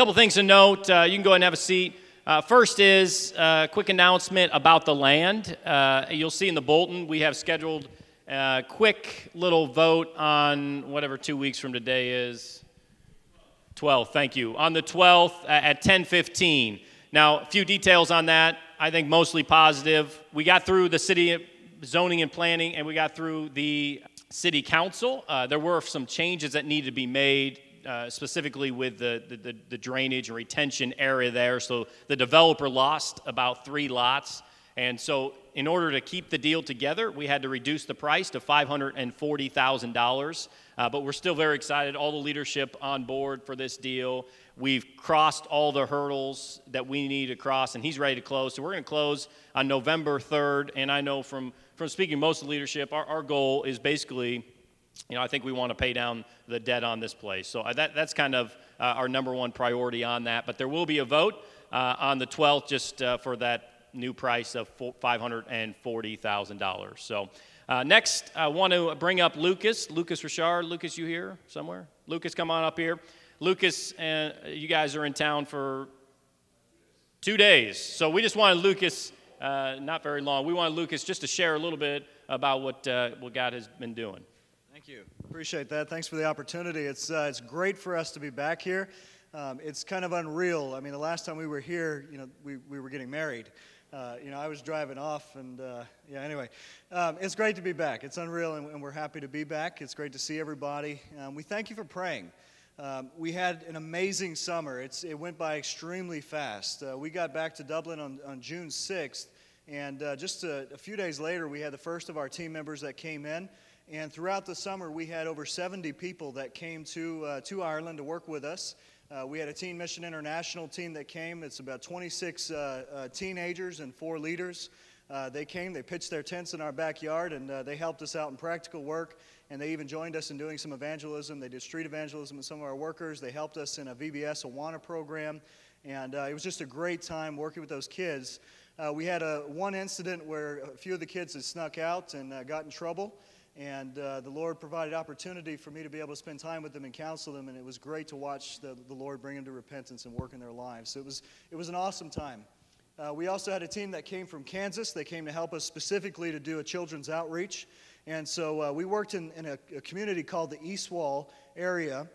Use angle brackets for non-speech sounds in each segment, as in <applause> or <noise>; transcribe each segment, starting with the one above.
couple things to note. Uh, you can go ahead and have a seat. Uh, first is a uh, quick announcement about the land. Uh, you'll see in the bulletin we have scheduled a quick little vote on whatever two weeks from today is. 12th, thank you. On the 12th at 10:15. Now, a few details on that. I think mostly positive. We got through the city zoning and planning, and we got through the city council. Uh, there were some changes that needed to be made uh, specifically with the, the, the, drainage and retention area there. So the developer lost about three lots. And so, in order to keep the deal together, we had to reduce the price to $540,000. Uh, but we're still very excited. All the leadership on board for this deal. We've crossed all the hurdles that we need to cross, and he's ready to close. So, we're going to close on November 3rd. And I know from, from speaking most of the leadership, our, our goal is basically you know, I think we want to pay down the debt on this place. So uh, that, that's kind of uh, our number one priority on that. But there will be a vote uh, on the 12th just uh, for that new price of $540,000. So uh, next, I want to bring up Lucas. Lucas Richard. Lucas, you here somewhere? Lucas, come on up here. Lucas, uh, you guys are in town for two days. So we just wanted Lucas, not very long, we wanted Lucas just to share a little bit about what, what God has been doing. Thank you. Appreciate that. Thanks for the opportunity. It's, uh, it's great for us to be back here. Um, it's kind of unreal. I mean, the last time we were here, you know, we, we were getting married. Uh, you know, I was driving off, and uh, yeah, anyway, um, it's great to be back. It's unreal, and, and, we're happy to be back. It's great to see everybody. Um, we thank you for praying. Um, we had an amazing summer. It's, it went by extremely fast. Uh, we got back to Dublin on, on June 6th, and uh, just a, a few days later, we had the first of our team members that came in. And throughout the summer, we had over 70 people that came to, uh, to Ireland to work with us. Uh, we had a Teen Mission International team that came. It's about 26 uh, uh teenagers and four leaders. Uh, they came, they pitched their tents in our backyard, and uh, they helped us out in practical work. And they even joined us in doing some evangelism. They did street evangelism with some of our workers. They helped us in a VBS Awana program. And it was just a great time working with those kids. we had a, one incident where a few of the kids had snuck out and got in trouble. And uh, the Lord provided opportunity for me to be able to spend time with them and counsel them. And it was great to watch the, the Lord bring them to repentance and work in their lives. So it was, it was an awesome time. Uh, we also had a team that came from Kansas. They came to help us specifically to do a children's outreach. And so uh, we worked in, in a, a, community called the East Wall area.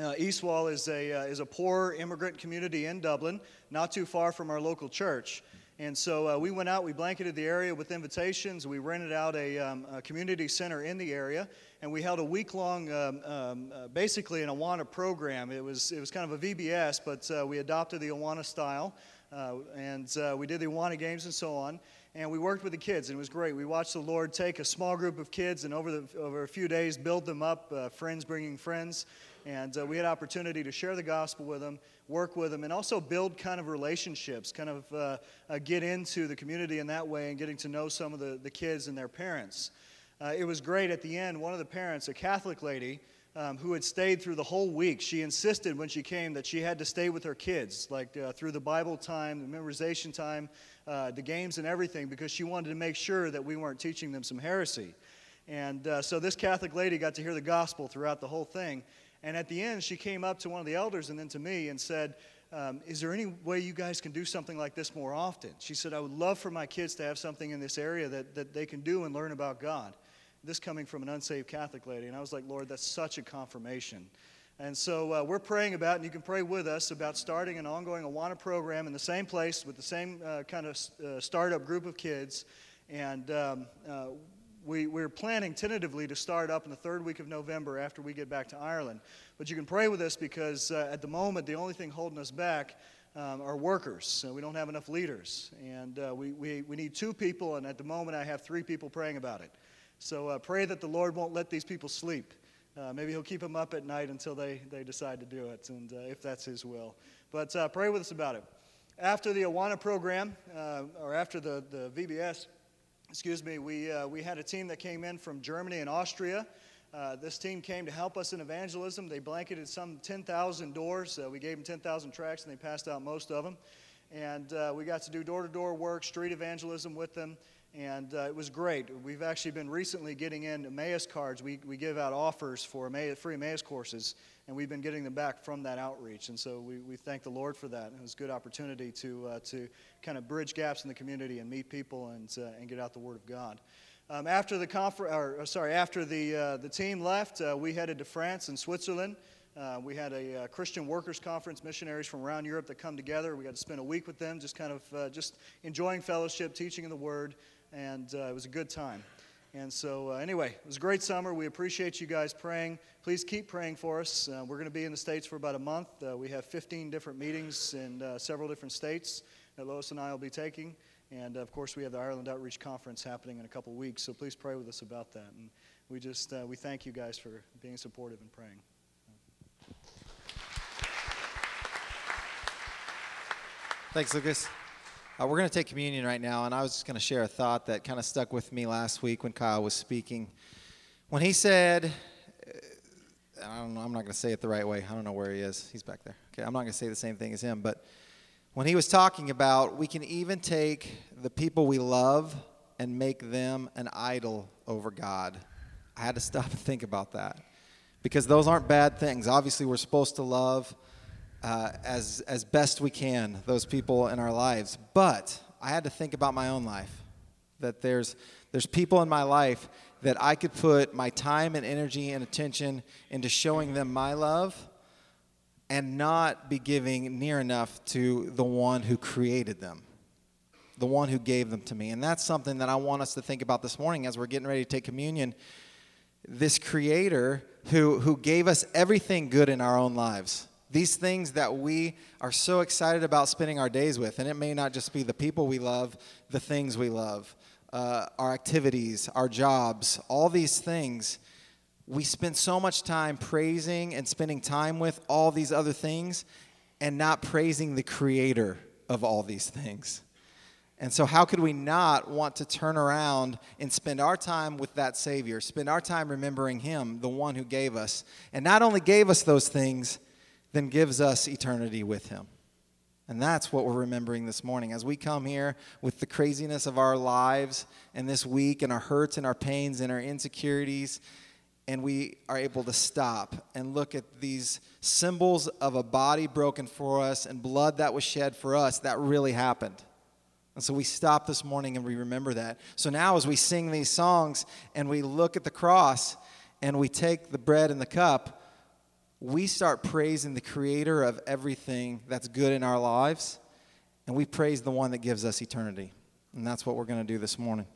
Uh, East Wall is a, uh, is a poor immigrant community in Dublin, not too far from our local church. And so uh, we went out, we blanketed the area with invitations. We rented out a, um, a community center in the area, and we held a week long, um, um, uh, basically an Awana program. It was, it was kind of a VBS, but uh, we adopted the Awana style, uh, and uh, we did the Awana games and so on. And we worked with the kids, and it was great. We watched the Lord take a small group of kids and over, the, over a few days build them up, uh, friends bringing friends. And uh, we had opportunity to share the gospel with them, work with them, and also build kind of relationships, kind of uh, uh, get into the community in that way and getting to know some of the, the kids and their parents. Uh, it was great at the end. One of the parents, a Catholic lady, um, who had stayed through the whole week, she insisted when she came that she had to stay with her kids, like uh, through the Bible time, the memorization time, uh, the games, and everything, because she wanted to make sure that we weren't teaching them some heresy. And so this Catholic lady got to hear the gospel throughout the whole thing. And at the end, she came up to one of the elders and then to me and said, um, Is there any way you guys can do something like this more often? She said, I would love for my kids to have something in this area that, that they can do and learn about God. This coming from an unsaved Catholic lady. And I was like, Lord, that's such a confirmation. And so uh, we're praying about, and you can pray with us, about starting an ongoing Awana program in the same place with the same uh, kind of uh, startup group of kids. And um, uh, we, we're planning tentatively to start up in the third week of November after we get back to Ireland. But you can pray with us because uh, at the moment, the only thing holding us back um, are workers. We don't have enough leaders. And uh, we, we, we need two people, and at the moment, I have three people praying about it. So uh, pray that the Lord won't let these people sleep. Uh, maybe He'll keep them up at night until they, they decide to do it, and uh, if that's His will. But pray with us about it. After the Awana program, or after the, the VBS, excuse me, we, uh, we had a team that came in from Germany and Austria. Uh, this team came to help us in evangelism. They blanketed some 10,000 doors. Uh, we gave them 10,000 tracts and they passed out most of them. and uh, we got to do door to door work, street evangelism with them. And uh, it was great. We've actually been recently getting in Emmaus cards. We, we give out offers for Emmaus, free Emmaus courses, and we've been getting them back from that outreach. And so we, we thank the Lord for that. It was a good opportunity to, uh, to kind of bridge gaps in the community and meet people and, uh, and get out the Word of God. Um, after the conference, or sorry, after the, uh, the team left, uh, we headed to France and Switzerland. Uh, we had a uh, Christian Workers Conference, missionaries from around Europe that come together. We got to spend a week with them, just kind of uh, just enjoying fellowship, teaching in the Word, and uh, it was a good time. And so, uh, anyway, it was a great summer. We appreciate you guys praying. Please keep praying for us. Uh, we're going to be in the States for about a month. we have 15 different meetings in several different states that Lois and I will be taking. And of course, we have the Ireland Outreach Conference happening in a couple weeks. So please pray with us about that. And we just we thank you guys for being supportive and praying. Thanks, Lucas. Uh, we're going to take communion right now, and I was just going to share a thought that kind of stuck with me last week when Kyle was speaking. When he said, uh, I don't know, I'm not going to say it the right way. I don't know where he is. He's back there. Okay, I'm not going to say the same thing as him, but when he was talking about we can even take the people we love and make them an idol over God, I had to stop and think about that because those aren't bad things. Obviously, we're supposed to love uh, as, as best we can, those people in our lives. But I had to think about my own life. That there's, there's people in my life that I could put my time and energy and attention into showing them my love and not be giving near enough to the one who created them, the one who gave them to me. And that's something that I want us to think about this morning as we're getting ready to take communion. This creator who, who gave us everything good in our own lives these things that we are so excited about spending our days with. And it may not just be the people we love, the things we love, uh, our activities, our jobs, all these things. We spend so much time praising and spending time with all these other things and not praising the creator of all these things. And so, how could we not want to turn around and spend our time with that Savior, spend our time remembering Him, the one who gave us, and not only gave us those things, then gives us eternity with him. And that's what we're remembering this morning. As we come here with the craziness of our lives and this week and our hurts and our pains and our insecurities, and we are able to stop and look at these symbols of a body broken for us and blood that was shed for us, that really happened. And so we stop this morning and we remember that. So now, as we sing these songs and we look at the cross and we take the bread and the cup, we start praising the creator of everything that's good in our lives, and we praise the one that gives us eternity. And that's what we're going to do this morning.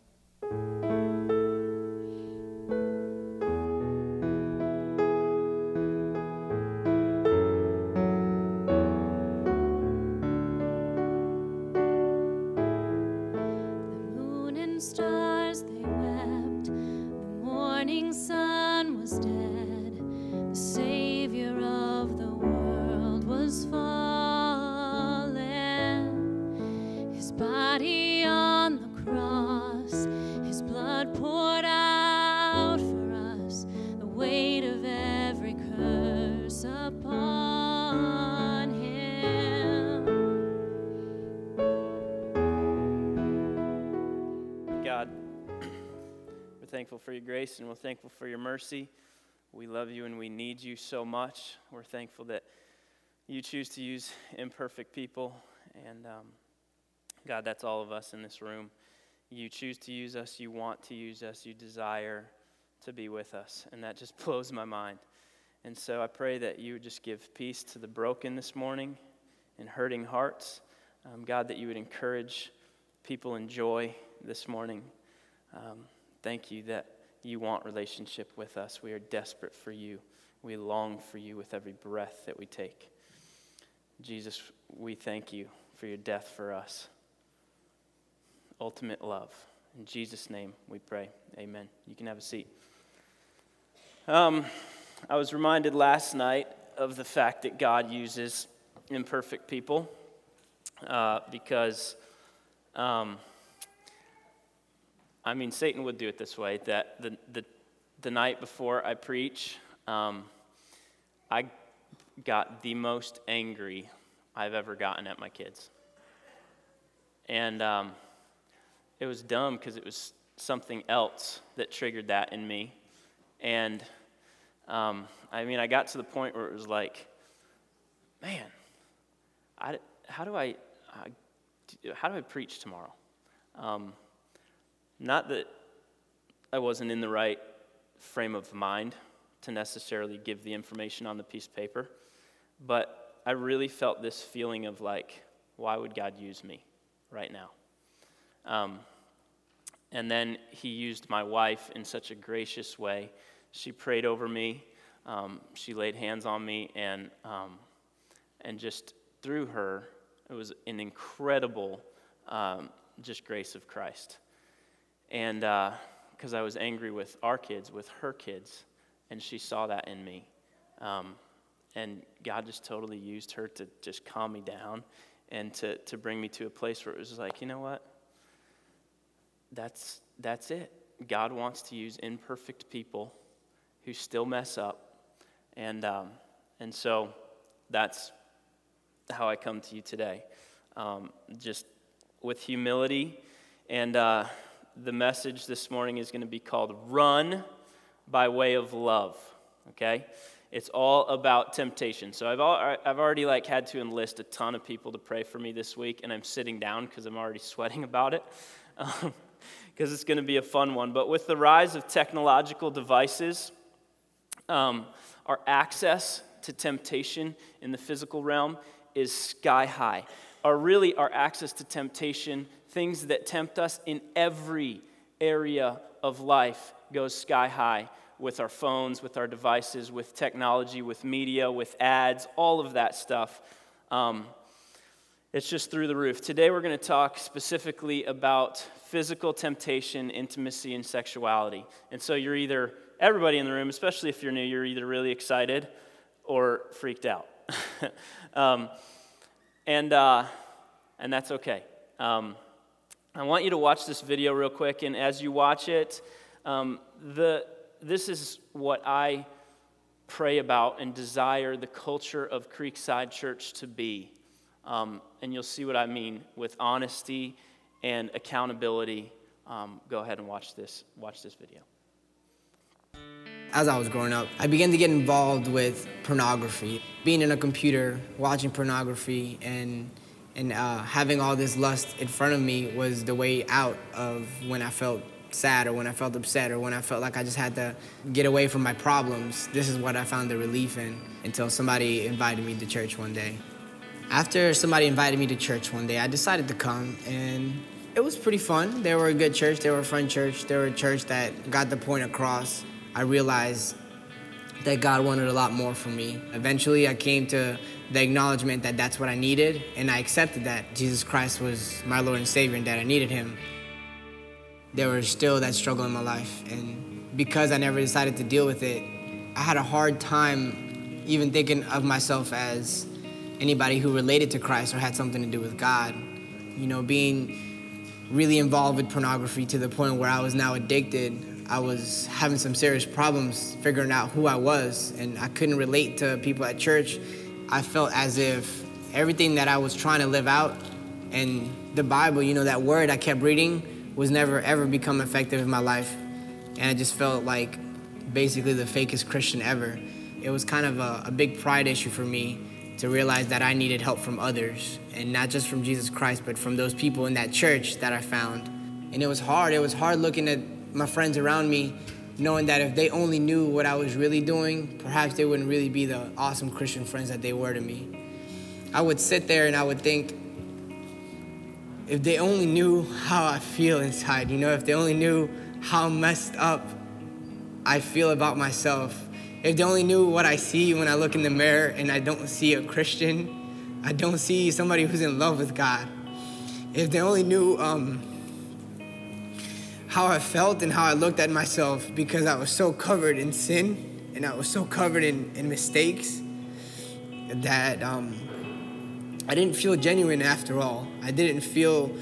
For your mercy. We love you and we need you so much. We're thankful that you choose to use imperfect people. And um, God, that's all of us in this room. You choose to use us, you want to use us, you desire to be with us. And that just <laughs> blows my mind. And so I pray that you would just give peace to the broken this morning and hurting hearts. Um, God, that you would encourage people in joy this morning. Um, Thank you that you want relationship with us. We are desperate for you. We long for you with every breath that we take. Jesus, we thank you for your death for us. Ultimate love. In Jesus' name we pray. Amen. You can have a seat. Um, I was reminded last night of the fact that God uses imperfect people uh, because. Um, I mean, Satan would do it this way that the, the, the night before I preach, um, I got the most angry I've ever gotten at my kids. And um, it was dumb because it was something else that triggered that in me. And um, I mean, I got to the point where it was like, man, I, how do I, how do I preach tomorrow? Um, not that I wasn't in the right frame of mind to necessarily give the information on the piece of paper, but I really felt this feeling of like, why would God use me right now? Um, and then he used my wife in such a gracious way. She prayed over me, um, she laid hands on me, and, um, and just through her, it was an incredible um, just grace of Christ. And because uh, I was angry with our kids, with her kids, and she saw that in me. Um, and God just totally used her to just calm me down and to, to bring me to a place where it was like, you know what? That's, that's it. God wants to use imperfect people who still mess up. And, um, and so that's how I come to you today. Um, just with humility. And uh, the message this morning is going to be called Run by Way of Love. Okay? It's all about temptation. So I've, al- I've already like had to enlist a ton of people to pray for me this week, and I'm sitting down because I'm already <laughs> sweating about it. Because um, it's going to be a fun one. But with the rise of technological devices, um, our access to temptation in the physical realm is sky high. Or really, our access to temptation, things that tempt us in every area of life, goes sky high with our phones, with our devices, with technology, with media, with ads, all of that stuff. Um, it's just through the roof. Today, we're going to talk specifically about physical temptation, intimacy, and sexuality. And so, you're either, everybody in the room, especially if you're new, you're either really excited or freaked out. <laughs> um, and, uh, and that's okay. Um, I want you to watch this video real quick, and as you watch it, um, the, this is what I pray about and desire the culture of Creekside Church to be. Um, and you'll see what I mean with honesty and accountability. Um, go ahead and watch this. Watch this video. As I was growing up, I began to get involved with pornography, being in a computer, watching pornography, and and uh, having all this lust in front of me was the way out of when I felt sad or when I felt upset or when I felt like I just had to get away from my problems. This is what I found the relief in until somebody invited me to church one day. After somebody invited me to church one day, I decided to come and it was pretty fun. They were a good church, they were a fun church, they were a church that got the point across. I realized that God wanted a lot more from me. Eventually, I came to the acknowledgement that that's what I needed, and I accepted that Jesus Christ was my Lord and Savior and that I needed Him there was still that struggle in my life. And because I never decided to deal with it, I had a hard time even thinking of myself as anybody who related to Christ or had something to do with God. You know, being really involved with pornography to the point where I was now addicted, I was having some serious problems figuring out who I was, and I couldn't relate to people at church. I felt as if everything that I was trying to live out and the Bible, you know, that word I kept reading, was never ever become effective in my life. And I just felt like basically the fakest Christian ever. It was kind of a, a big pride issue for me to realize that I needed help from others, and not just from Jesus Christ, but from those people in that church that I found. And it was hard. It was hard looking at my friends around me, knowing that if they only knew what I was really doing, perhaps they wouldn't really be the awesome Christian friends that they were to me. I would sit there and I would think, if they only knew how I feel inside, you know, if they only knew how messed up I feel about myself, if they only knew what I see when I look in the mirror and I don't see a Christian, I don't see somebody who's in love with God, if they only knew um, how I felt and how I looked at myself because I was so covered in sin and I was so covered in, in mistakes that um, I didn't feel genuine after all. I didn't feel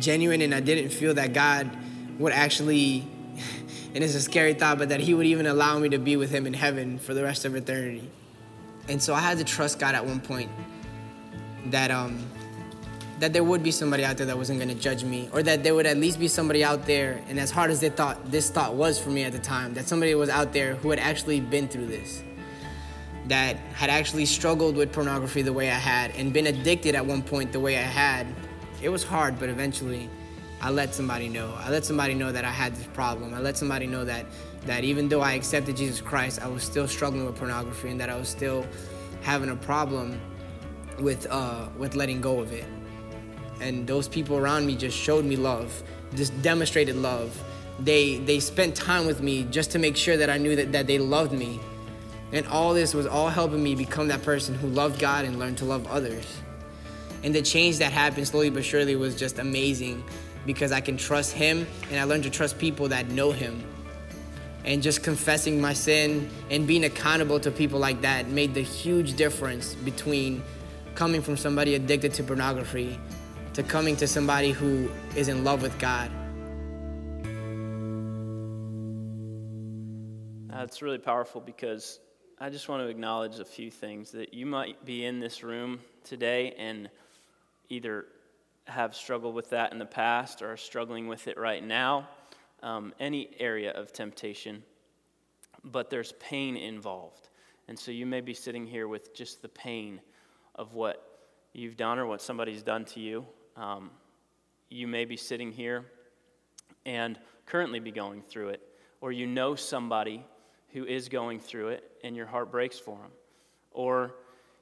genuine and I didn't feel that God would actually, <laughs> and it's a scary thought, but that He would even allow me to be with Him in heaven for the rest of eternity. And so I had to trust God at one point that um, that there would be somebody out there that wasn't going to judge me, or that there would at least be somebody out there, and as hard as they thought this thought was for me at the time, that somebody was out there who had actually been through this, that had actually struggled with pornography the way I had, and been addicted at one point the way I had. It was hard, but eventually, I let somebody know. I let somebody know that I had this problem. I let somebody know that that even though I accepted Jesus Christ, I was still struggling with pornography, and that I was still having a problem with uh, with letting go of it and those people around me just showed me love, just demonstrated love. They they spent time with me just to make sure that I knew that, that they loved me. And all this was all helping me become that person who loved God and learned to love others. And the change that happened slowly but surely was just amazing because I can trust Him and I learned to trust people that know Him. And just confessing my sin and being accountable to people like that made the huge difference between coming from somebody addicted to pornography to coming to somebody who is in love with God. That's really powerful because I just want to acknowledge a few things that you might be in this room today and either have struggled with that in the past or are struggling with it right now, um, any area of temptation, but there's pain involved. And so you may be sitting here with just the pain of what you've done or what somebody's done to you, um, you may be sitting here and currently be going through it, or you know somebody who is going through it and your heart breaks for them, or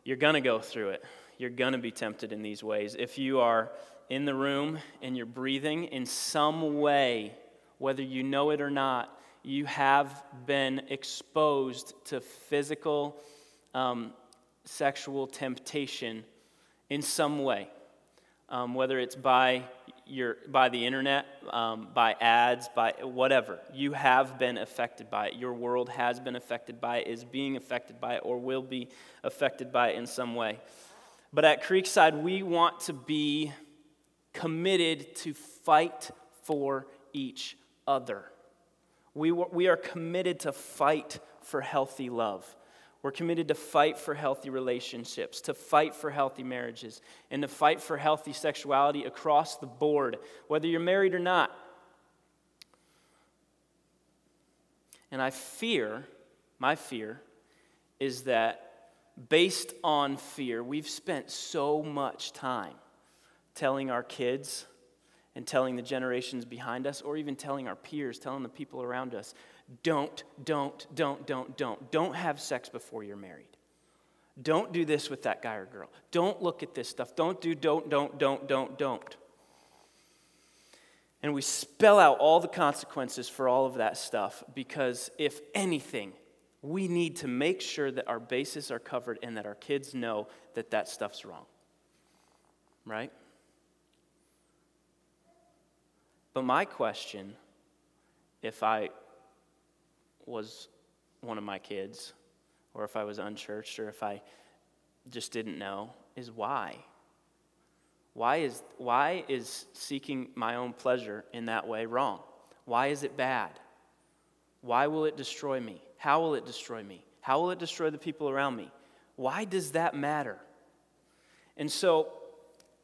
you're going to go through it. You're going to be tempted in these ways. If you are in the room and you're breathing in some way, whether you know it or not, you have been exposed to physical, um, sexual temptation in some way um, whether it's by your by the internet, um, by ads, by whatever. You have been affected by it. Your world has been affected by it, is being affected by it, or will be affected by it in some way. But at Creekside, we want to be committed to fight for each other. We, we are committed to fight for healthy love. We're committed to fight for healthy relationships, to fight for healthy marriages, and to fight for healthy sexuality across the board, whether you're married or not. And I fear, my fear, is that based on fear, we've spent so much time telling our kids and telling the generations behind us, or even telling our peers, telling the people around us, don't, don't, don't, don't, don't. Don't have sex before you're married. Don't do this with that guy or girl. Don't look at this stuff. Don't do, don't, don't, don't, don't, don't. And we spell out all the consequences for all of that stuff because, if anything, we need to make sure that our bases are covered and that our kids know that that stuff's wrong. Right? But my question, if I was one of my kids, or if I was unchurched, or if I just didn't know, is why? Why is, why is seeking my own pleasure in that way wrong? Why is it bad? Why will it destroy me? How will it destroy me? How will it destroy the people around me? Why does that matter? And so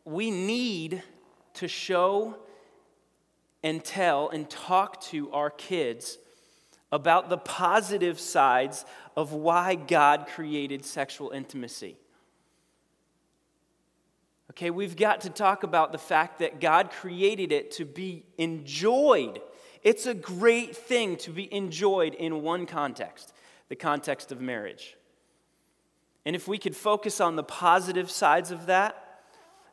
we need to show and tell and talk to our kids about the positive sides of why God created sexual intimacy. Okay, we've got to talk about the fact that God created it to be enjoyed. It's a great thing to be enjoyed in one context the context of marriage. And if we could focus on the positive sides of that,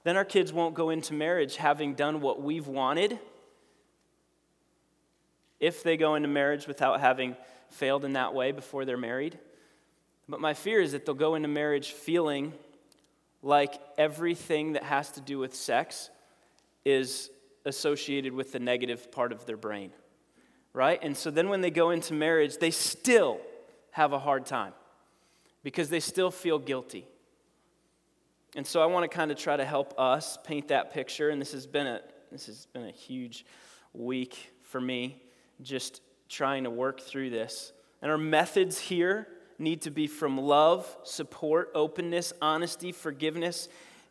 then our kids won't go into marriage having done what we've wanted if they go into marriage without having failed in that way before they're married. But my fear is that they'll go into marriage feeling like everything that has to do with sex is associated with the negative part of their brain, right? And so then when they go into marriage, they still have a hard time because they still feel guilty. And so I want to kind of try to help us paint that picture. And this has been a, this has been a huge week for me just trying to work through this. And our methods here need to be from love, support, openness, honesty, forgiveness,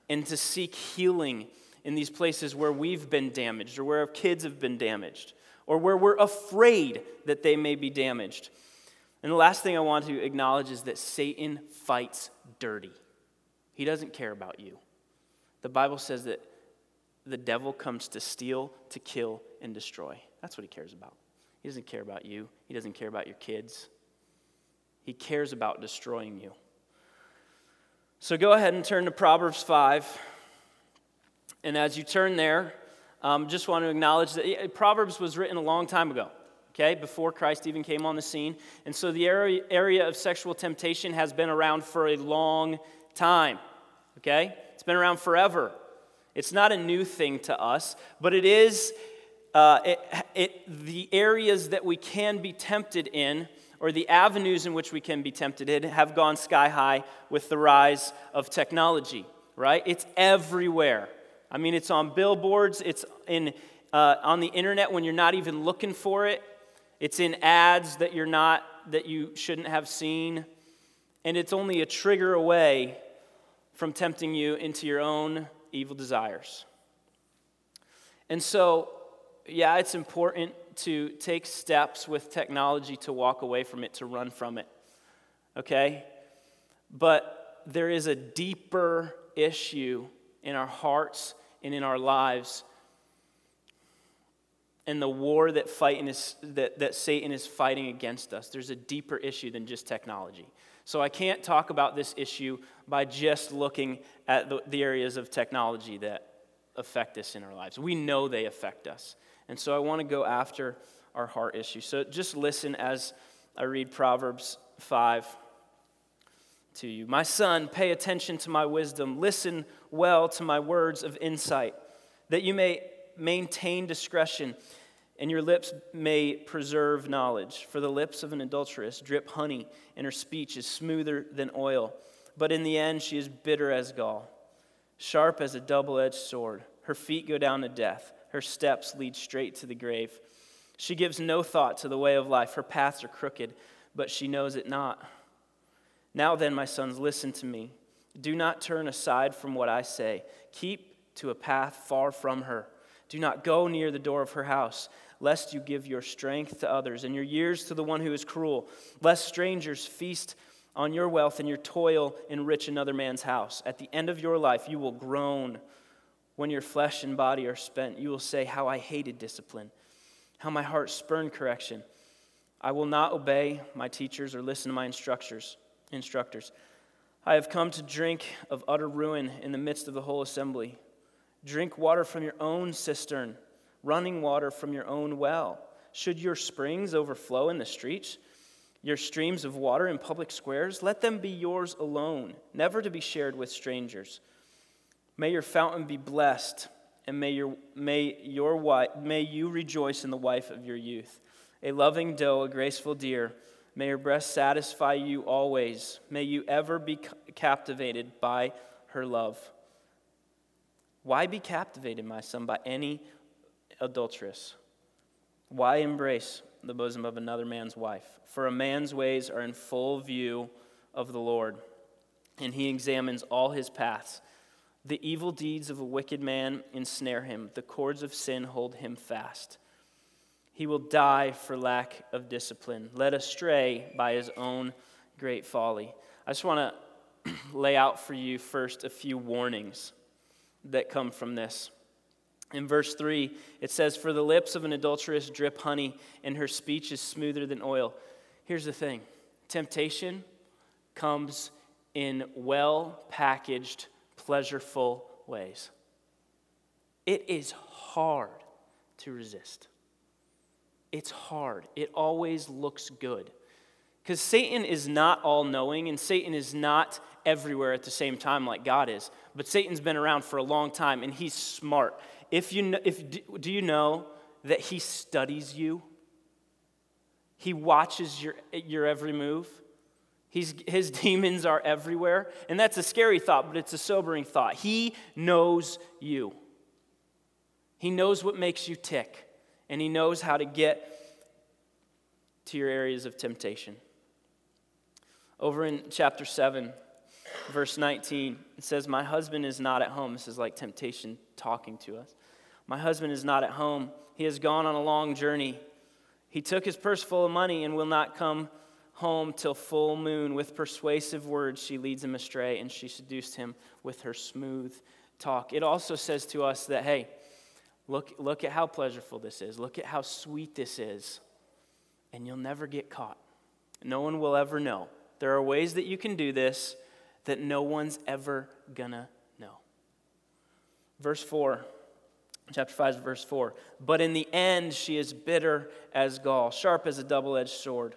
and to seek healing in these places where we've been damaged or where our kids have been damaged or where we're afraid that they may be damaged. And the last thing I want to acknowledge is that Satan fights dirty. He doesn't care about you. The Bible says that the devil comes to steal, to kill, and destroy. That's what he cares about. He doesn't care about you, he doesn't care about your kids. He cares about destroying you. So go ahead and turn to Proverbs 5. And as you turn there, um, just want to acknowledge that Proverbs was written a long time ago, okay, before Christ even came on the scene. And so the area, area of sexual temptation has been around for a long time, okay? It's been around forever. It's not a new thing to us, but it is uh, it, it, the areas that we can be tempted in or the avenues in which we can be tempted in have gone sky high with the rise of technology, right? It's everywhere. I mean, it's on billboards, it's in, uh, on the internet when you're not even looking for it, it's in ads that you're not, that you shouldn't have seen, and it's only a trigger away from tempting you into your own evil desires. And so, yeah, it's important to take steps with technology to walk away from it, to run from it. Okay? But there is a deeper issue in our hearts and in our lives. And the war that, fighting is, that, that Satan is fighting against us, there's a deeper issue than just technology. So I can't talk about this issue by just looking at the, the areas of technology that affect us in our lives. We know they affect us. And so I want to go after our heart issue. So just listen as I read Proverbs 5 to you. My son, pay attention to my wisdom. Listen well to my words of insight, that you may maintain discretion and your lips may preserve knowledge. For the lips of an adulteress drip honey, and her speech is smoother than oil. But in the end, she is bitter as gall, sharp as a double edged sword. Her feet go down to death her steps lead straight to the grave. She gives no thought to the way of life. Her paths are crooked, but she knows it not. Now then, my sons, listen to me. Do not turn aside from what I say. Keep to a path far from her. Do not go near the door of her house, lest you give your strength to others and your years to the one who is cruel, lest strangers feast on your wealth and your toil enrich another man's house. At the end of your life, you will groan when your flesh and body are spent, you will say, How I hated discipline, how my heart spurned correction. I will not obey my teachers or listen to my instructors. Instructors, I have come to drink of utter ruin in the midst of the whole assembly. Drink water from your own cistern, running water from your own well. Should your springs overflow in the streets, your streams of water in public squares, let them be yours alone, never to be shared with strangers. May your fountain be blessed, and may, your, may, your wife, may you rejoice in the wife of your youth. A loving doe, a graceful deer, may her breast satisfy you always. May you ever be captivated by her love. Why be captivated, my son, by any adulteress? Why embrace the bosom of another man's wife? For a man's ways are in full view of the Lord, and he examines all his paths. The evil deeds of a wicked man ensnare him, the cords of sin hold him fast. He will die for lack of discipline, led astray by his own great folly. I just want <clears throat> to lay out for you first a few warnings that come from this. In verse 3, it says, For the lips of an adulteress drip honey, and her speech is smoother than oil. Here's the thing temptation comes in well packaged pleasureful ways. It is hard to resist. It's hard. It always looks good. Because Satan is not all knowing, and Satan is not everywhere at the same time like God is. But Satan's been around for a long time, and he's smart. If you know, if, do you know that he studies you? He watches your, your every move. He's, his <laughs> demons are everywhere. And that's a scary thought, but it's a sobering thought. He knows you. He knows what makes you tick, and He knows how to get to your areas of temptation. Over in chapter 7, verse 19. It says, My husband is not at home. This is like temptation talking to us. My husband is not at home. He has gone on a long journey. He took his purse full of money and will not come home till full moon. With persuasive words, she leads him astray, and she seduced him with her smooth talk. It also says to us that, hey, look, look at how pleasurable this is. Look at how sweet this is, and you'll never get caught. No one will ever know. There are ways that you can do this that no one's ever gonna know. Verse 4, chapter 5, verse 4. But in the end, she is bitter as gall, sharp as a double edged sword.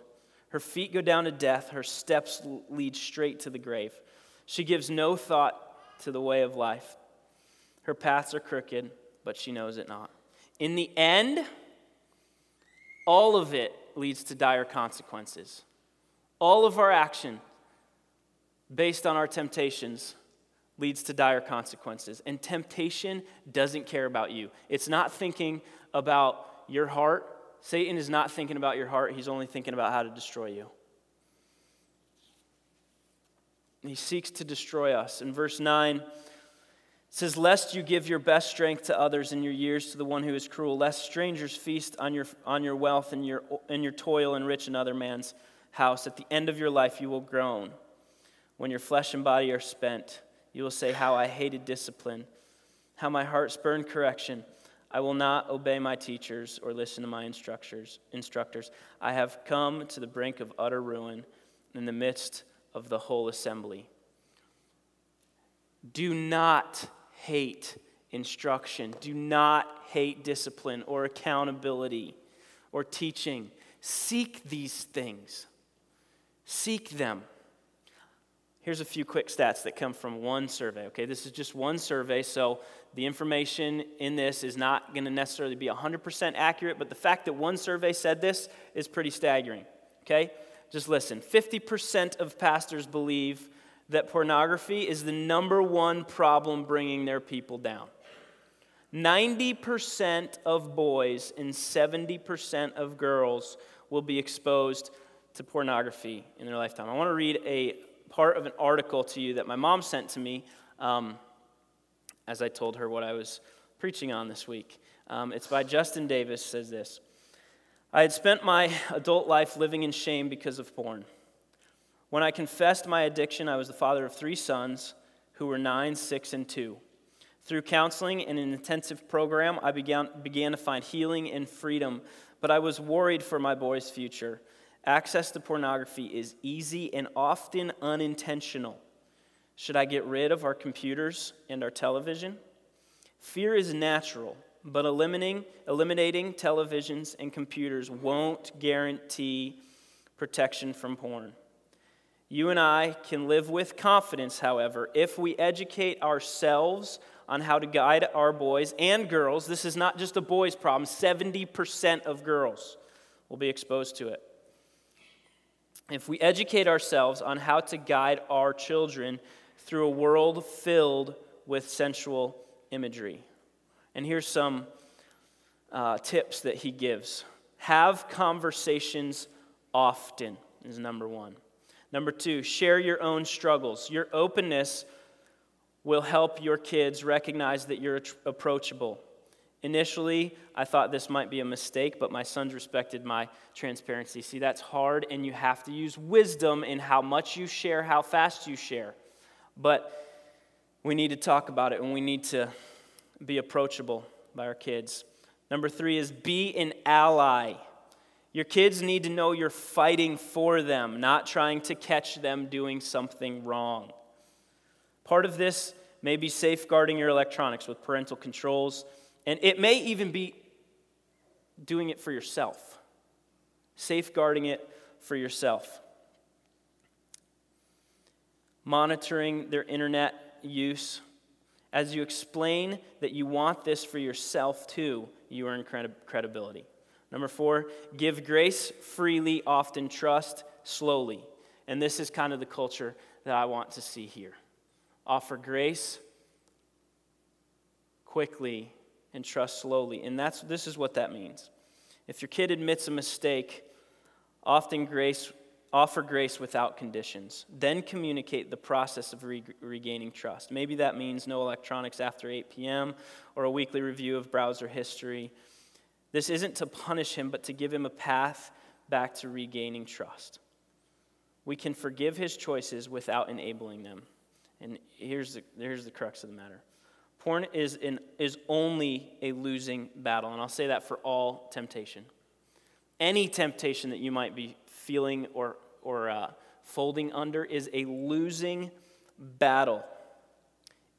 Her feet go down to death, her steps lead straight to the grave. She gives no thought to the way of life. Her paths are crooked, but she knows it not. In the end, all of it leads to dire consequences. All of our action based on our temptations leads to dire consequences. And temptation doesn't care about you, it's not thinking about your heart. Satan is not thinking about your heart, he's only thinking about how to destroy you. He seeks to destroy us. In verse 9, it says, Lest you give your best strength to others and your years to the one who is cruel, lest strangers feast on your, on your wealth and your, and your toil enrich another man's house. At the end of your life, you will groan. When your flesh and body are spent, you will say, How I hated discipline, how my heart spurned correction. I will not obey my teachers or listen to my instructors. Instructors, I have come to the brink of utter ruin in the midst of the whole assembly. Do not hate instruction. Do not hate discipline or accountability or teaching. Seek these things. Seek them. Here's a few quick stats that come from one survey. Okay, this is just one survey, so the information in this is not going to necessarily be 100% accurate, but the fact that one survey said this is pretty staggering. Okay, just listen 50% of pastors believe that pornography is the number one problem bringing their people down. 90% of boys and 70% of girls will be exposed to pornography in their lifetime. I want to read a part of an article to you that my mom sent to me um, as I told her what I was preaching on this week. Um, it's by Justin Davis, says this. I had spent my adult life living in shame because of porn. When I confessed my addiction, I was the father of three sons who were nine, six, and two. Through counseling and an intensive program, I began, began to find healing and freedom, but I was worried for my boy's future. Access to pornography is easy and often unintentional. Should I get rid of our computers and our television? Fear is natural, but eliminating, eliminating televisions and computers won't guarantee protection from porn. You and I can live with confidence, however, if we educate ourselves on how to guide our boys and girls. This is not just a boys' problem, 70% of girls will be exposed to it if we educate ourselves on how to guide our children through a world filled with sensual imagery. And here's some uh, tips that he gives have conversations often, is number one. Number two, share your own struggles. Your openness will help your kids recognize that you're approachable Initially, I thought this might be a mistake, but my sons respected my transparency. See, that's hard, and you have to use wisdom in how much you share, how fast you share. But we need to talk about it, and we need to be approachable by our kids. Number three is be an ally. Your kids need to know you're fighting for them, not trying to catch them doing something wrong. Part of this may be safeguarding your electronics with parental controls and it may even be doing it for yourself, safeguarding it for yourself. Monitoring their internet use. As you explain that you want this for yourself too, you earn credibility. Number four, give grace freely, often trust slowly. And this is kind of the culture that I want to see here. Offer grace quickly and trust slowly. And that's, this is what that means. If your kid admits a mistake, often grace, Offer grace without conditions. Then communicate the process of re- regaining trust. Maybe that means no electronics after 8 p.m. or a weekly review of browser history. This isn't to punish him, but to give him a path back to regaining trust. We can forgive his choices without enabling them. And here's the, here's the crux of the matter porn is, in, is only a losing battle. And I'll say that for all temptation. Any temptation that you might be feeling or, or uh, folding under is a losing battle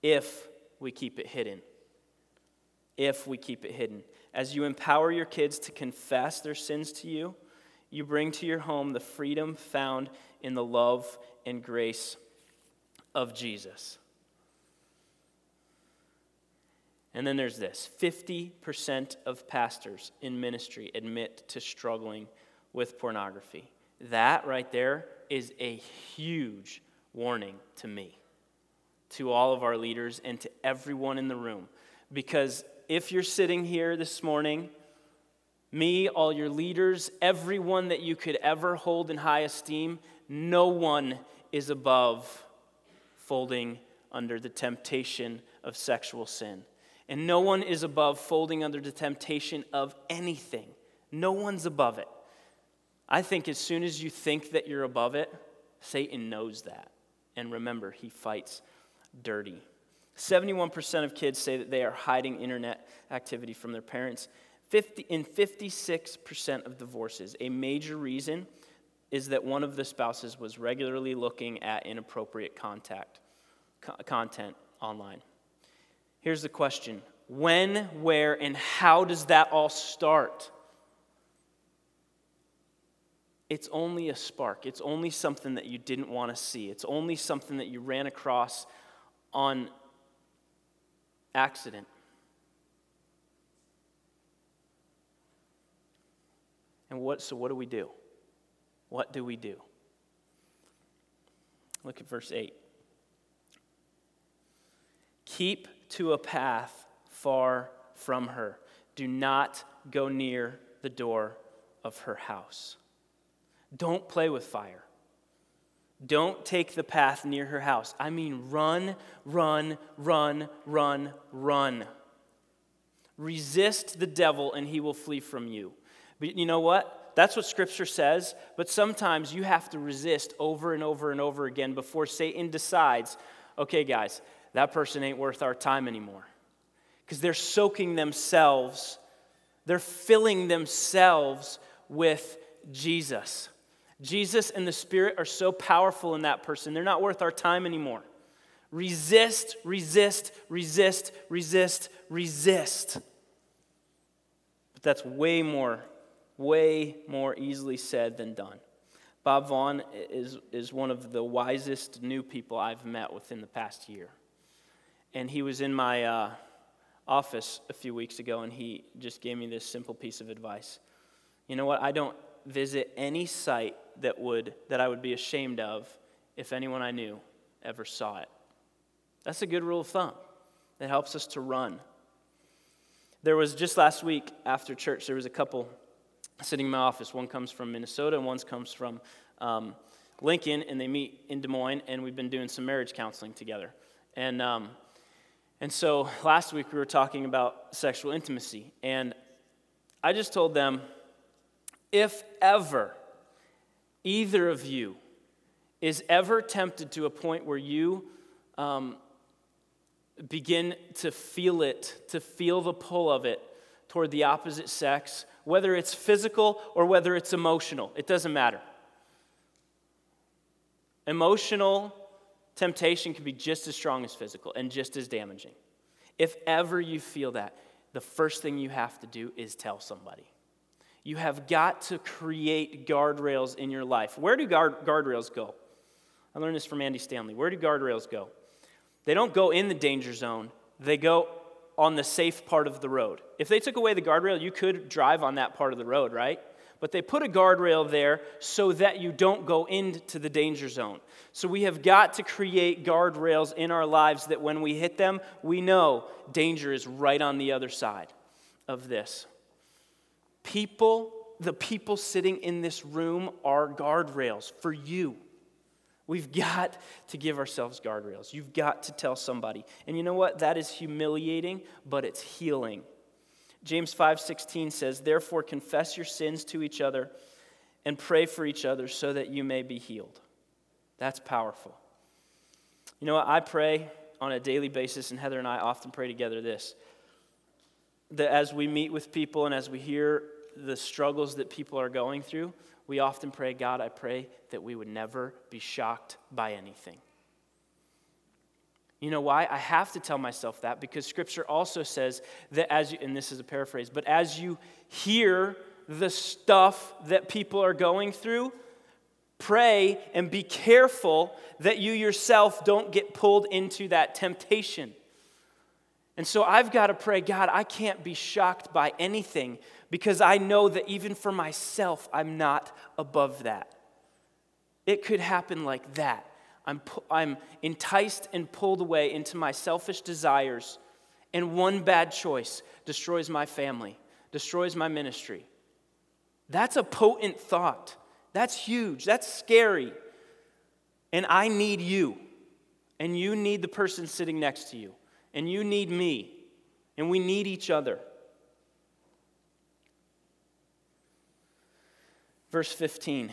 if we keep it hidden. If we keep it hidden. As you empower your kids to confess their sins to you, you bring to your home the freedom found in the love and grace of Jesus. And then there's this 50% of pastors in ministry admit to struggling with pornography. That right there is a huge warning to me, to all of our leaders, and to everyone in the room. Because if you're sitting here this morning, me, all your leaders, everyone that you could ever hold in high esteem, no one is above folding under the temptation of sexual sin. And no one is above folding under the temptation of anything. No one's above it. I think as soon as you think that you're above it, Satan knows that. And remember, he fights dirty. 71% of kids say that they are hiding internet activity from their parents. 50, in 56% of divorces, a major reason is that one of the spouses was regularly looking at inappropriate contact, co- content online. Here's the question When, where, and how does that all start? it's only a spark. It's only something that you didn't want to see. It's only something that you ran across on accident. And what so what do we do? What do we do? Look at verse 8. Keep to a path far from her. Do not go near the door of her house. Don't play with fire. Don't take the path near her house. I mean, run, run, run, run, run. Resist the devil and he will flee from you. But you know what? That's what scripture says, but sometimes you have to resist over and over and over again before Satan decides, okay, guys, that person ain't worth our time anymore. Because they're soaking themselves, they're filling themselves with Jesus. Jesus and the Spirit are so powerful in that person, they're not worth our time anymore. Resist, resist, resist, resist, resist. But that's way more, way more easily said than done. Bob Vaughn is, is one of the wisest new people I've met within the past year. And he was in my uh, office a few weeks ago, and he just gave me this simple piece of advice. You know what? I don't visit any site that would that I would be ashamed of if anyone I knew ever saw it. That's a good rule of thumb. It helps us to run. There was just last week after church, there was a couple sitting in my office. One comes from Minnesota and one comes from um, Lincoln, and they meet in Des Moines, and we've been doing some marriage counseling together. And, um, and so last week we were talking about sexual intimacy, and I just told them if ever either of you is ever tempted to a point where you um, begin to feel it, to feel the pull of it toward the opposite sex, whether it's physical or whether it's emotional, it doesn't matter. Emotional temptation can be just as strong as physical and just as damaging. If ever you feel that, the first thing you have to do is tell somebody. You have got to create guardrails in your life. Where do guard, guardrails go? I learned this from Andy Stanley. Where do guardrails go? They don't go in the danger zone, they go on the safe part of the road. If they took away the guardrail, you could drive on that part of the road, right? But they put a guardrail there so that you don't go into the danger zone. So we have got to create guardrails in our lives that when we hit them, we know danger is right on the other side of this. People the people sitting in this room are guardrails for you. We've got to give ourselves guardrails. You've got to tell somebody. And you know what? That is humiliating, but it's healing. James 5:16 says, "Therefore confess your sins to each other and pray for each other so that you may be healed." That's powerful. You know what? I pray on a daily basis and Heather and I often pray together this that as we meet with people and as we hear the struggles that people are going through, we often pray, God, I pray that we would never be shocked by anything. You know why? I have to tell myself that because scripture also says that as you, and this is a paraphrase, but as you hear the stuff that people are going through, pray and be careful that you yourself don't get pulled into that temptation. And so I've got to pray, God, I can't be shocked by anything because I know that even for myself, I'm not above that. It could happen like that. I'm, I'm enticed and pulled away into my selfish desires, and one bad choice destroys my family, destroys my ministry. That's a potent thought. That's huge. That's scary. And I need you, and you need the person sitting next to you and you need me, and we need each other. Verse 15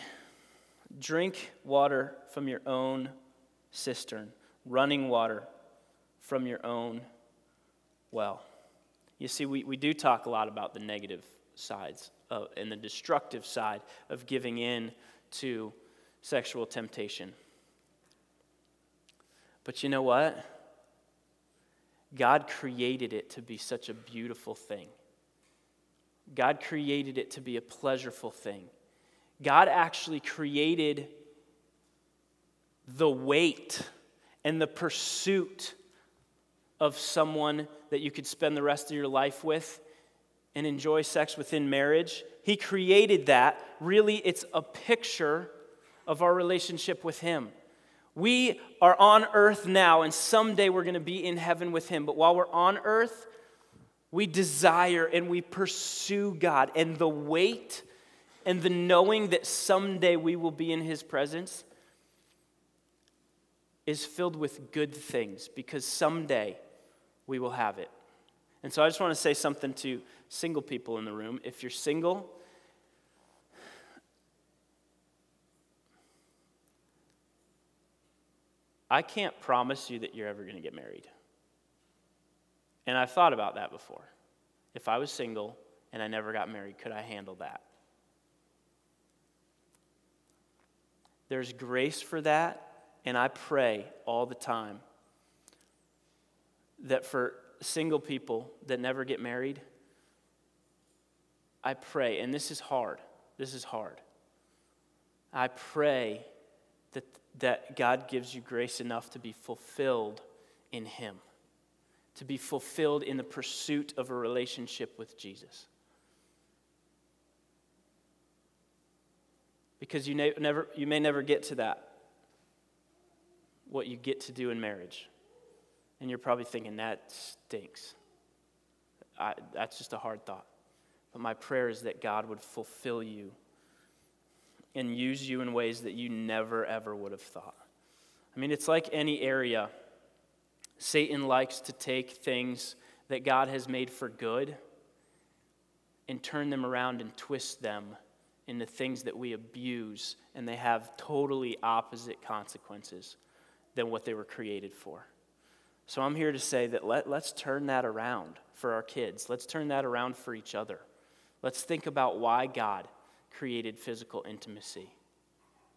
Drink water from your own cistern, running water from your own well. You see, we, we do talk a lot about the negative sides of, and the destructive side of giving in to sexual temptation. But you know what? God created it to be such a beautiful thing. God created it to be a pleasurable thing. God actually created the wait and the pursuit of someone that you could spend the rest of your life with and enjoy sex within marriage. He created that. Really, it's a picture of our relationship with Him. We are on earth now, and someday we're going to be in heaven with Him. But while we're on earth, we desire and we pursue God. And the wait and the knowing that someday we will be in His presence is filled with good things because someday we will have it. And so I just want to say something to single people in the room. If you're single, I can't promise you that you're ever going to get married. And I've thought about that before. If I was single and I never got married, could I handle that? There's grace for that, and I pray all the time that for single people that never get married, I pray, and this is hard. This is hard. I pray that that God gives you grace enough to be fulfilled in Him, to be fulfilled in the pursuit of a relationship with Jesus. Because you, ne- never, you may never get to that, what you get to do in marriage. And you're probably thinking, that stinks. I, that's just a hard thought. But my prayer is that God would fulfill you and use you in ways that you never, ever would have thought. I mean, it's like any area. Satan likes to take things that God has made for good and turn them around and twist them into things that we abuse, and they have totally opposite consequences than what they were created for. So I'm here to say that let, let's turn that around for our kids. Let's turn that around for each other. Let's think about why God created physical intimacy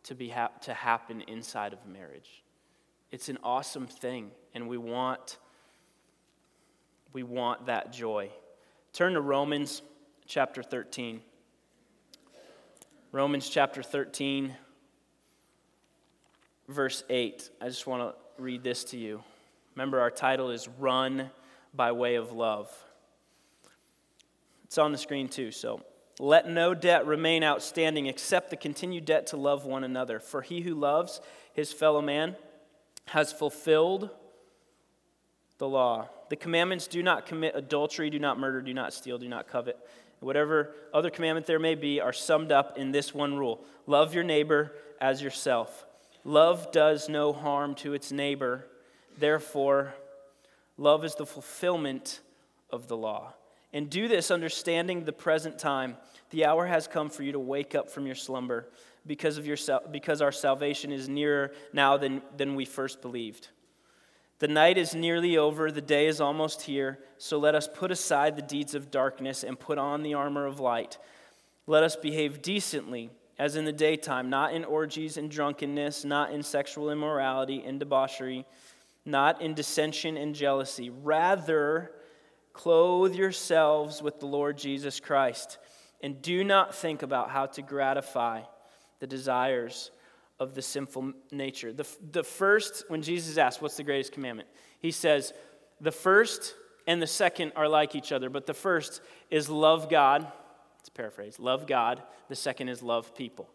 to, be ha- to happen inside of marriage. It's an awesome thing, and we want, we want that joy. Turn to Romans chapter 13. Romans chapter 13, verse 8. I just want to read this to you. Remember, our title is Run by Way of Love. It's on the screen too, so let no debt remain outstanding except the continued debt to love one another. For he who loves his fellow man has fulfilled the law. The commandments do not commit adultery, do not murder, do not steal, do not covet. whatever other commandment there may be, are summed up in this one rule love your neighbor as yourself. Love does no harm to its neighbor. Therefore, love is the fulfillment of the law. And do this understanding the present time. The hour has come for you to wake up from your slumber because, of your, because our salvation is nearer now than, than we first believed. The night is nearly over, the day is almost here, so let us put aside the deeds of darkness and put on the armor of light. Let us behave decently, as in the daytime, not in orgies and drunkenness, not in sexual immorality and debauchery, not in dissension and jealousy. Rather, clothe yourselves with the Lord Jesus Christ, and do not think about how to gratify the desires of the sinful nature. The, the first, when Jesus asked, What's the greatest commandment? He says, The first and the second are like each other, but the first is love God. It's paraphrase love God. The second is love people.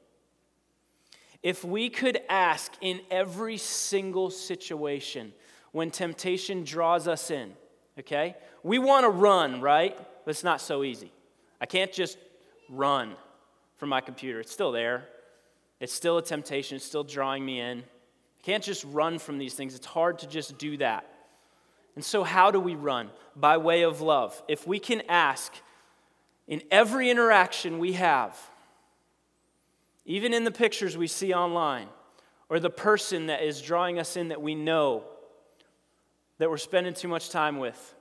If we could ask in every single situation when temptation draws us in, okay? We want to run, right? But it's not so easy. I can't just run from my computer, it's still there. It's still a temptation, it's still drawing me in. I can't just run from these things. It's hard to just do that. And so, how do we run? By way of love. If we can ask in every interaction we have, even in the pictures we see online, or the person that is drawing us in that we know, that we're spending too much time with,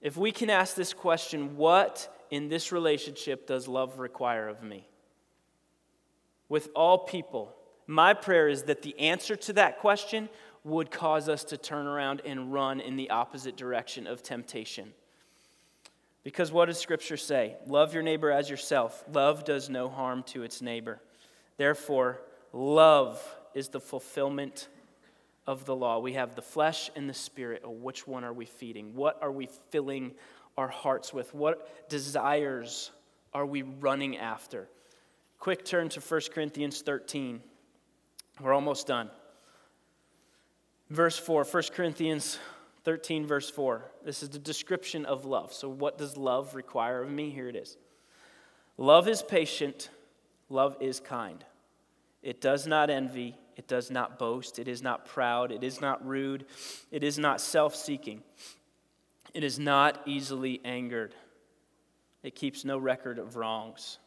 if we can ask this question, what in this relationship does love require of me? with all people. My prayer is that the answer to that question would cause us to turn around and run in the opposite direction of temptation. Because what does Scripture say? Love your neighbor as yourself. Love does no harm to its neighbor. Therefore, love is the fulfillment of the law. We have the flesh and the spirit. Oh, which one are we feeding? What are we filling our hearts with? What desires are we running after? Quick turn to 1 Corinthians 13. We're almost done. Verse 4, 1 Corinthians 13, verse 4. This is the description of love. So, what does love require of me? Here it is Love is patient, love is kind. It does not envy, it does not boast, it is not proud, it is not rude, it is not self seeking, it is not easily angered, it keeps no record of wrongs.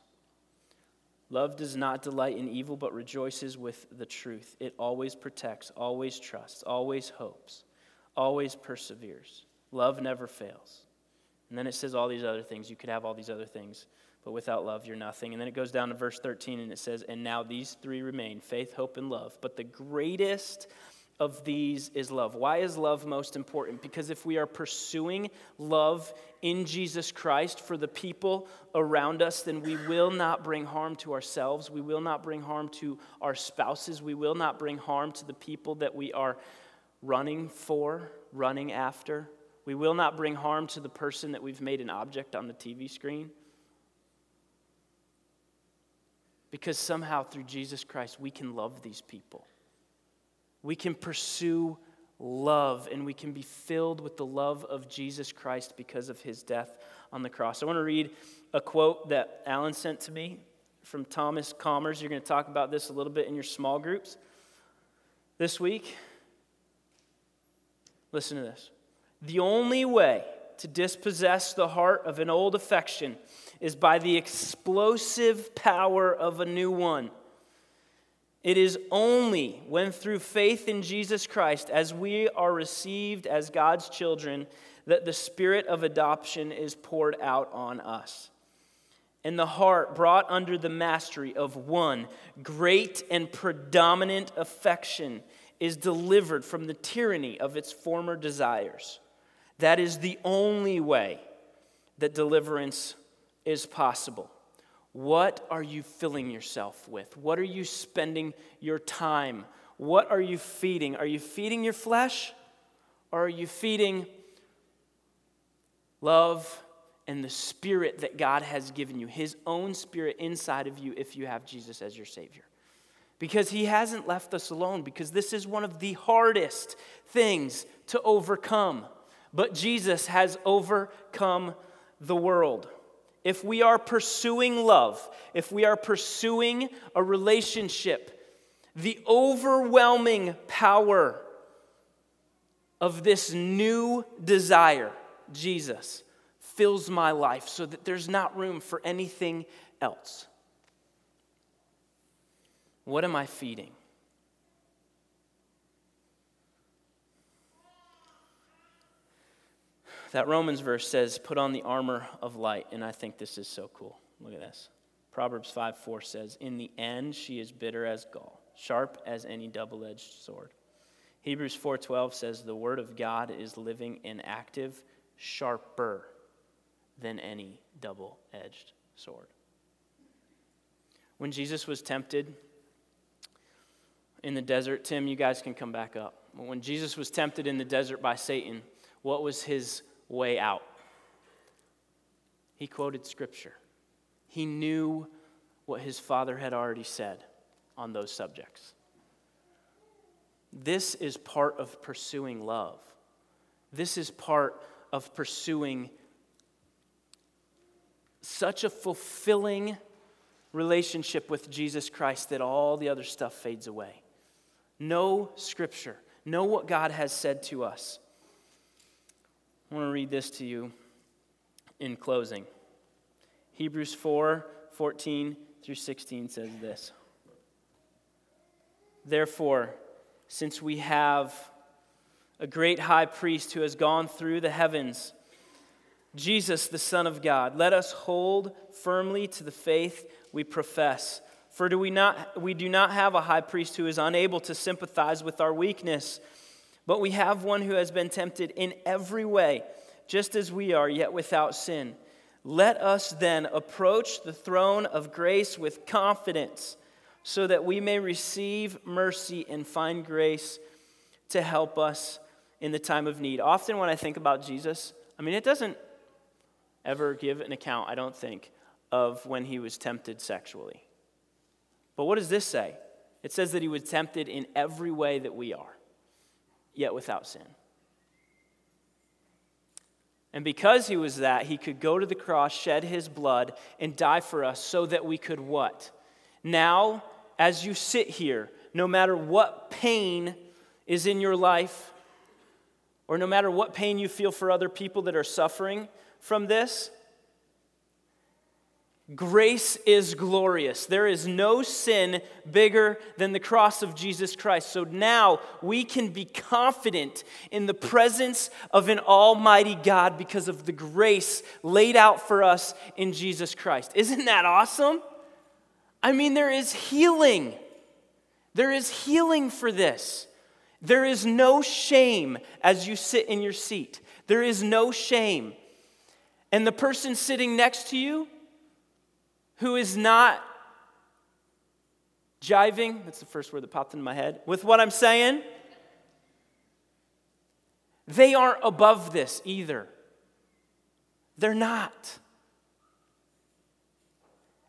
Love does not delight in evil, but rejoices with the truth. It always protects, always trusts, always hopes, always perseveres. Love never fails. And then it says all these other things. You could have all these other things, but without love, you're nothing. And then it goes down to verse 13 and it says, And now these three remain faith, hope, and love. But the greatest of these is love. Why is love most important? Because if we are pursuing love in Jesus Christ for the people around us, then we will not bring harm to ourselves. We will not bring harm to our spouses. We will not bring harm to the people that we are running for, running after. We will not bring harm to the person that we've made an object on the TV screen. Because somehow through Jesus Christ, we can love these people. We can pursue love and we can be filled with the love of Jesus Christ because of his death on the cross. I want to read a quote that Alan sent to me from Thomas Chalmers. You're going to talk about this a little bit in your small groups this week. Listen to this. The only way to dispossess the heart of an old affection is by the explosive power of a new one. It is only when through faith in Jesus Christ, as we are received as God's children, that the spirit of adoption is poured out on us. And the heart brought under the mastery of one great and predominant affection is delivered from the tyranny of its former desires. That is the only way that deliverance is possible. What are you filling yourself with? What are you spending your time? What are you feeding? Are you feeding your flesh? Or are you feeding love and the spirit that God has given you, His own spirit inside of you if you have Jesus as your Savior? Because He hasn't left us alone, because this is one of the hardest things to overcome. But Jesus has overcome the world. if we are pursuing love, if we are pursuing a relationship, the overwhelming power of this new desire, Jesus, fills my life so that there's not room for anything else. What am I feeding? That Romans verse says, Put on the armor of light. And I think this is so cool. Look at this. Proverbs 5 4 says, In the end, she is bitter as gall, sharp as any double edged sword. Hebrews 4:12 says the word of God is living and active, sharper than any double-edged sword. When Jesus was tempted in the desert, Tim, you guys can come back up. When Jesus was tempted in the desert by Satan, what was his way out. He quoted scripture. He knew what his father had already said on those subjects. This is part of pursuing love. This is part of pursuing such a fulfilling relationship with Jesus Christ that all the other stuff fades away. Know Scripture, know what God has said to us. I want to read this to you in closing. Hebrews 4 14 through 16 says this. Therefore, since we have a great high priest who has gone through the heavens, Jesus, the Son of God, let us hold firmly to the faith we profess. For do we, not, we do not have a high priest who is unable to sympathize with our weakness but we have one who has been tempted in every way, just as we are, yet without sin. Let us then approach the throne of grace with confidence, so that we may receive mercy and find grace to help us in the time of need. Often, when I think about Jesus, I mean, it doesn't ever give an account, I don't think, of when he was tempted sexually. But what does this say? It says that he was tempted in every way that we are yet without sin. And because he was that, he could go to the cross, shed his blood, and die for us so that we could what? Now, as you sit here, no matter what pain is in your life, or no matter what pain you feel for other people that are suffering from this, Grace is glorious. There is no sin bigger than the cross of Jesus Christ. So now we can be confident in the presence of an almighty God because of the grace laid out for us in Jesus Christ. Isn't that awesome? I mean, there is healing. There is healing for this. There is no shame as you sit in your seat. There is no shame. And the person sitting next to you, who is not jiving, that's the first word that popped into my head, with what I'm saying, they aren't above this either. They're not.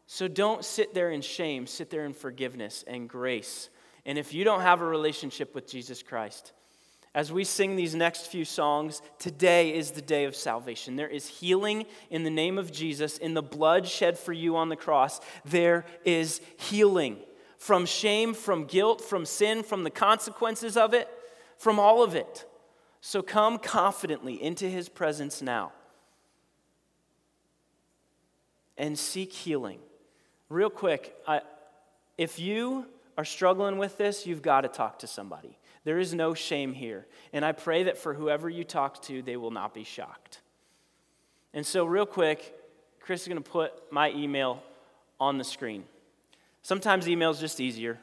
So don't sit there in shame, sit there in forgiveness and grace. And if you don't have a relationship with Jesus Christ, as we sing these next few songs, today is the day of salvation. There is healing in the name of Jesus, in the blood shed for you on the cross. There is healing from shame, from guilt, from sin, from the consequences of it, from all of it. So come confidently into his presence now and seek healing. Real quick, I, if you are struggling with this, you've got to talk to somebody. There is no shame here. And I pray that for whoever you talk to, they will not be shocked. And so, real quick, Chris is going to put my email on the screen. Sometimes email is just easier.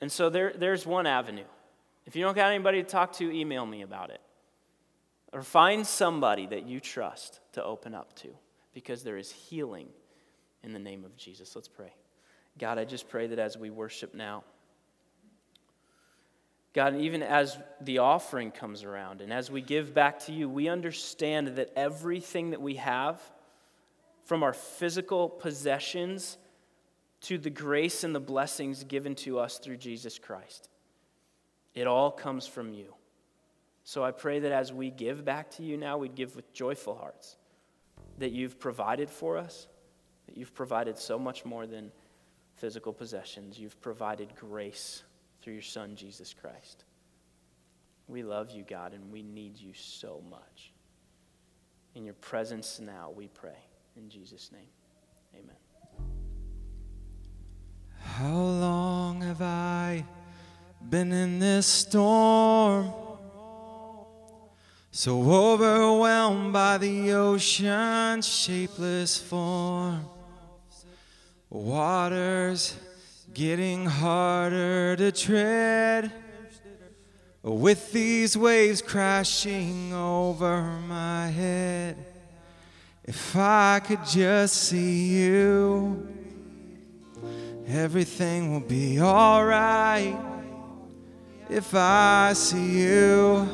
And so, there, there's one avenue. If you don't got anybody to talk to, email me about it. Or find somebody that you trust to open up to because there is healing in the name of Jesus. Let's pray. God, I just pray that as we worship now, God, even as the offering comes around and as we give back to you, we understand that everything that we have, from our physical possessions to the grace and the blessings given to us through Jesus Christ, it all comes from you. So I pray that as we give back to you now, we'd give with joyful hearts. that you've provided for us, that you've provided so much more than physical possessions. You've provided grace through your Son, Jesus Christ. We love you, God, and we need you so much. In your presence now, we pray. In Jesus' name, amen. How long have I been in this storm? So overwhelmed by the ocean's shapeless form. Waters getting harder to tread. With these waves crashing over my head. If I could just see you, everything will be alright. If I see you,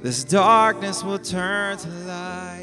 this darkness will turn to light.